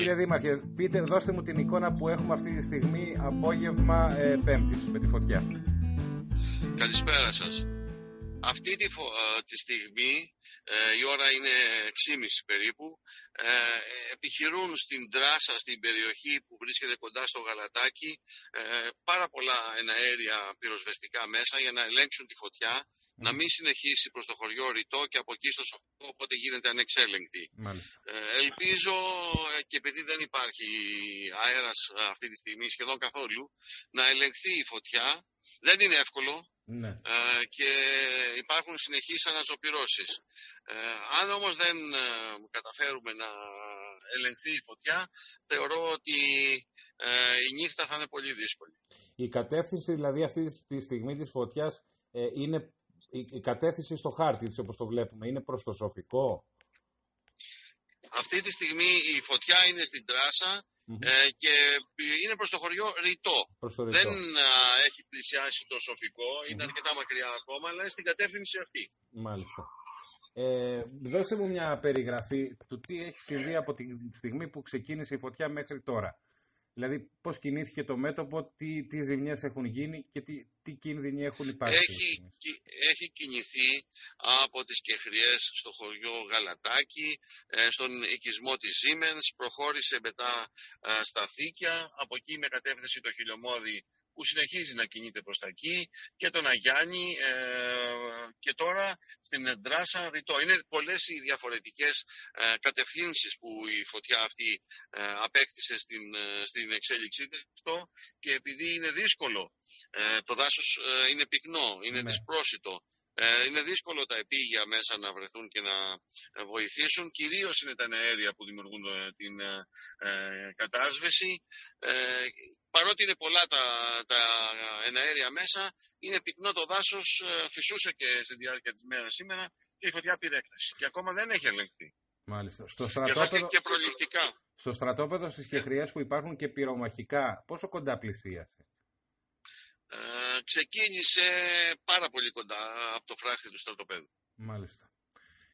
Κύριε Δήμαρχε, πείτε, δώστε μου την εικόνα που έχουμε αυτή τη στιγμή απόγευμα ε, Πέμπτης με τη φωτιά. Καλησπέρα σας. Αυτή τη, φο... Ε, τη στιγμή, ε, η ώρα είναι 6.30 περίπου, ε, επιχειρούν στην Τράσα, στην περιοχή που βρίσκεται κοντά στο Γαλατάκι, ε, πάρα πολλά εναέρια πυροσβεστικά μέσα για να ελέγξουν τη φωτιά, να μην συνεχίσει προς το χωριό Ρητό και από εκεί στο Σοφικό, οπότε γίνεται ανεξέλεγκτη. Ε, ελπίζω, ε, και επειδή δεν υπάρχει αέρας αυτή τη στιγμή σχεδόν καθόλου, να ελεγχθεί η φωτιά. Δεν είναι εύκολο, Ναι. ε, και υπάρχουν συνεχείς αναζωπυρώσεις. Ε, αν όμως δεν ε, καταφέρουμε να ελεγχθεί η φωτιά, θεωρώ ότι ε, η νύχτα θα είναι πολύ δύσκολη. Η κατεύθυνση δηλαδή αυτή τη στιγμή της φωτιάς ε, είναι η, η κατεύθυνση στο χάρτη της όπως το βλέπουμε, είναι προς το σοφικό. Αυτή τη στιγμή η φωτιά είναι στην τράσα ε, και είναι προς το χωριό Ρητό. Προς το Ρητό. Δεν α, έχει πλησιάσει το σοφικό, είναι αρκετά μακριά ακόμα, αλλά είναι στην κατεύθυνση αυτή. Μάλιστα. Ε, δώστε μου μια περιγραφή του τι έχει συμβεί από τη στιγμή που ξεκίνησε η φωτιά μέχρι τώρα. Δηλαδή, πώς κινήθηκε το μέτωπο, τι, τι ζημιές έχουν γίνει και τι, τι κίνδυνοι έχουν υπάρξει. Έχει, κι- έχει κινηθεί από τις Κεχριές στο χωριό Γαλατάκι, ε, στον οικισμό της Siemens, προχώρησε μετά ε, στα Θήκια, από εκεί με κατεύθυνση το Χιλιομόδι που συνεχίζει να κινείται προς τα εκεί και τον Αγιάννη ε, και τώρα στην Εντράσα Ρητό. Είναι πολλές οι διαφορετικές ε, κατευθύνσεις που η φωτιά αυτή ε, απέκτησε στην, ε, στην εξέλιξή της αυτό και επειδή είναι δύσκολο ε, το δάσος ε, είναι πυκνό, είναι Ναι. δυσπρόσιτο. Ε, είναι δύσκολο τα επίγεια μέσα να βρεθούν και να ε, βοηθήσουν. Κυρίως είναι τα αέρια που δημιουργούν ε, την ε, ε, κατάσβεση. Ε, παρότι είναι πολλά τα, τα εναέρια μέσα, είναι πυκνό το δάσος, ε, φυσούσε και στη διάρκεια της μέρας σήμερα και η φωτιά πήρε έκταση. Και ακόμα δεν έχει ελεγχθεί. Μάλιστα. Στο Και θα και, στρατόπεδο, και προληπτικά. στο στρατόπεδο στις Κεχριές που υπάρχουν και πυρομαχικά, πόσο κοντά πλησίασε; Ε, ξεκίνησε πάρα πολύ κοντά από το φράχτη του στρατοπέδου. Μάλιστα.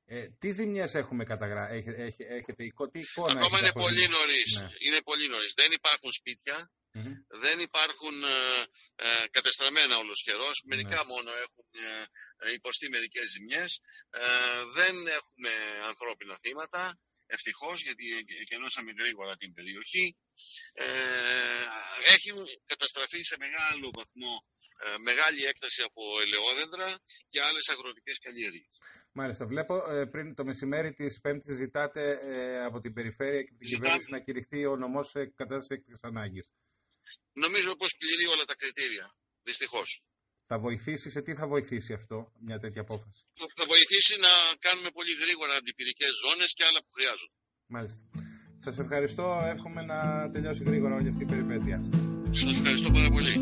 Ε, τι ζημιές έχουμε καταγράψει, έχετε, έχετε, έχετε εικο- τι εικόνα Ακόμα έχετε είναι από πολύ ζημιές; νωρίς. Ναι. Είναι πολύ νωρίς. Δεν υπάρχουν σπίτια, Μμμ. δεν υπάρχουν ε, ε, κατεστραμμένα όλος καιρός. Ναι. Μερικά μόνο έχουν ε, ε, υποστεί μερικές ζημιές. Ε, δεν έχουμε ανθρώπινα θύματα. Ευτυχώς, γιατί εκενώσαμε γρήγορα την περιοχή. Ε, έχει καταστραφεί σε μεγάλο βαθμό ε, μεγάλη έκταση από ελαιόδεντρα και άλλες αγροτικές καλλιέργειες. Μάλιστα. Βλέπω ε, πριν το μεσημέρι της Πέμπτης ζητάτε ε, από την περιφέρεια και την Ζητάμε. κυβέρνηση να κηρυχθεί ο νομός σε κατάστασης έκτακτης ανάγκης. Νομίζω πως πληρεί όλα τα κριτήρια. Δυστυχώς. Θα βοηθήσει, σε τι θα βοηθήσει αυτό, μια τέτοια απόφαση; Θα βοηθήσει να κάνουμε πολύ γρήγορα αντιπυρικές ζώνες και άλλα που χρειάζονται. Μάλιστα. Σας ευχαριστώ. Εύχομαι να τελειώσει γρήγορα όλη αυτή η περιπέτεια. Σας ευχαριστώ πάρα πολύ.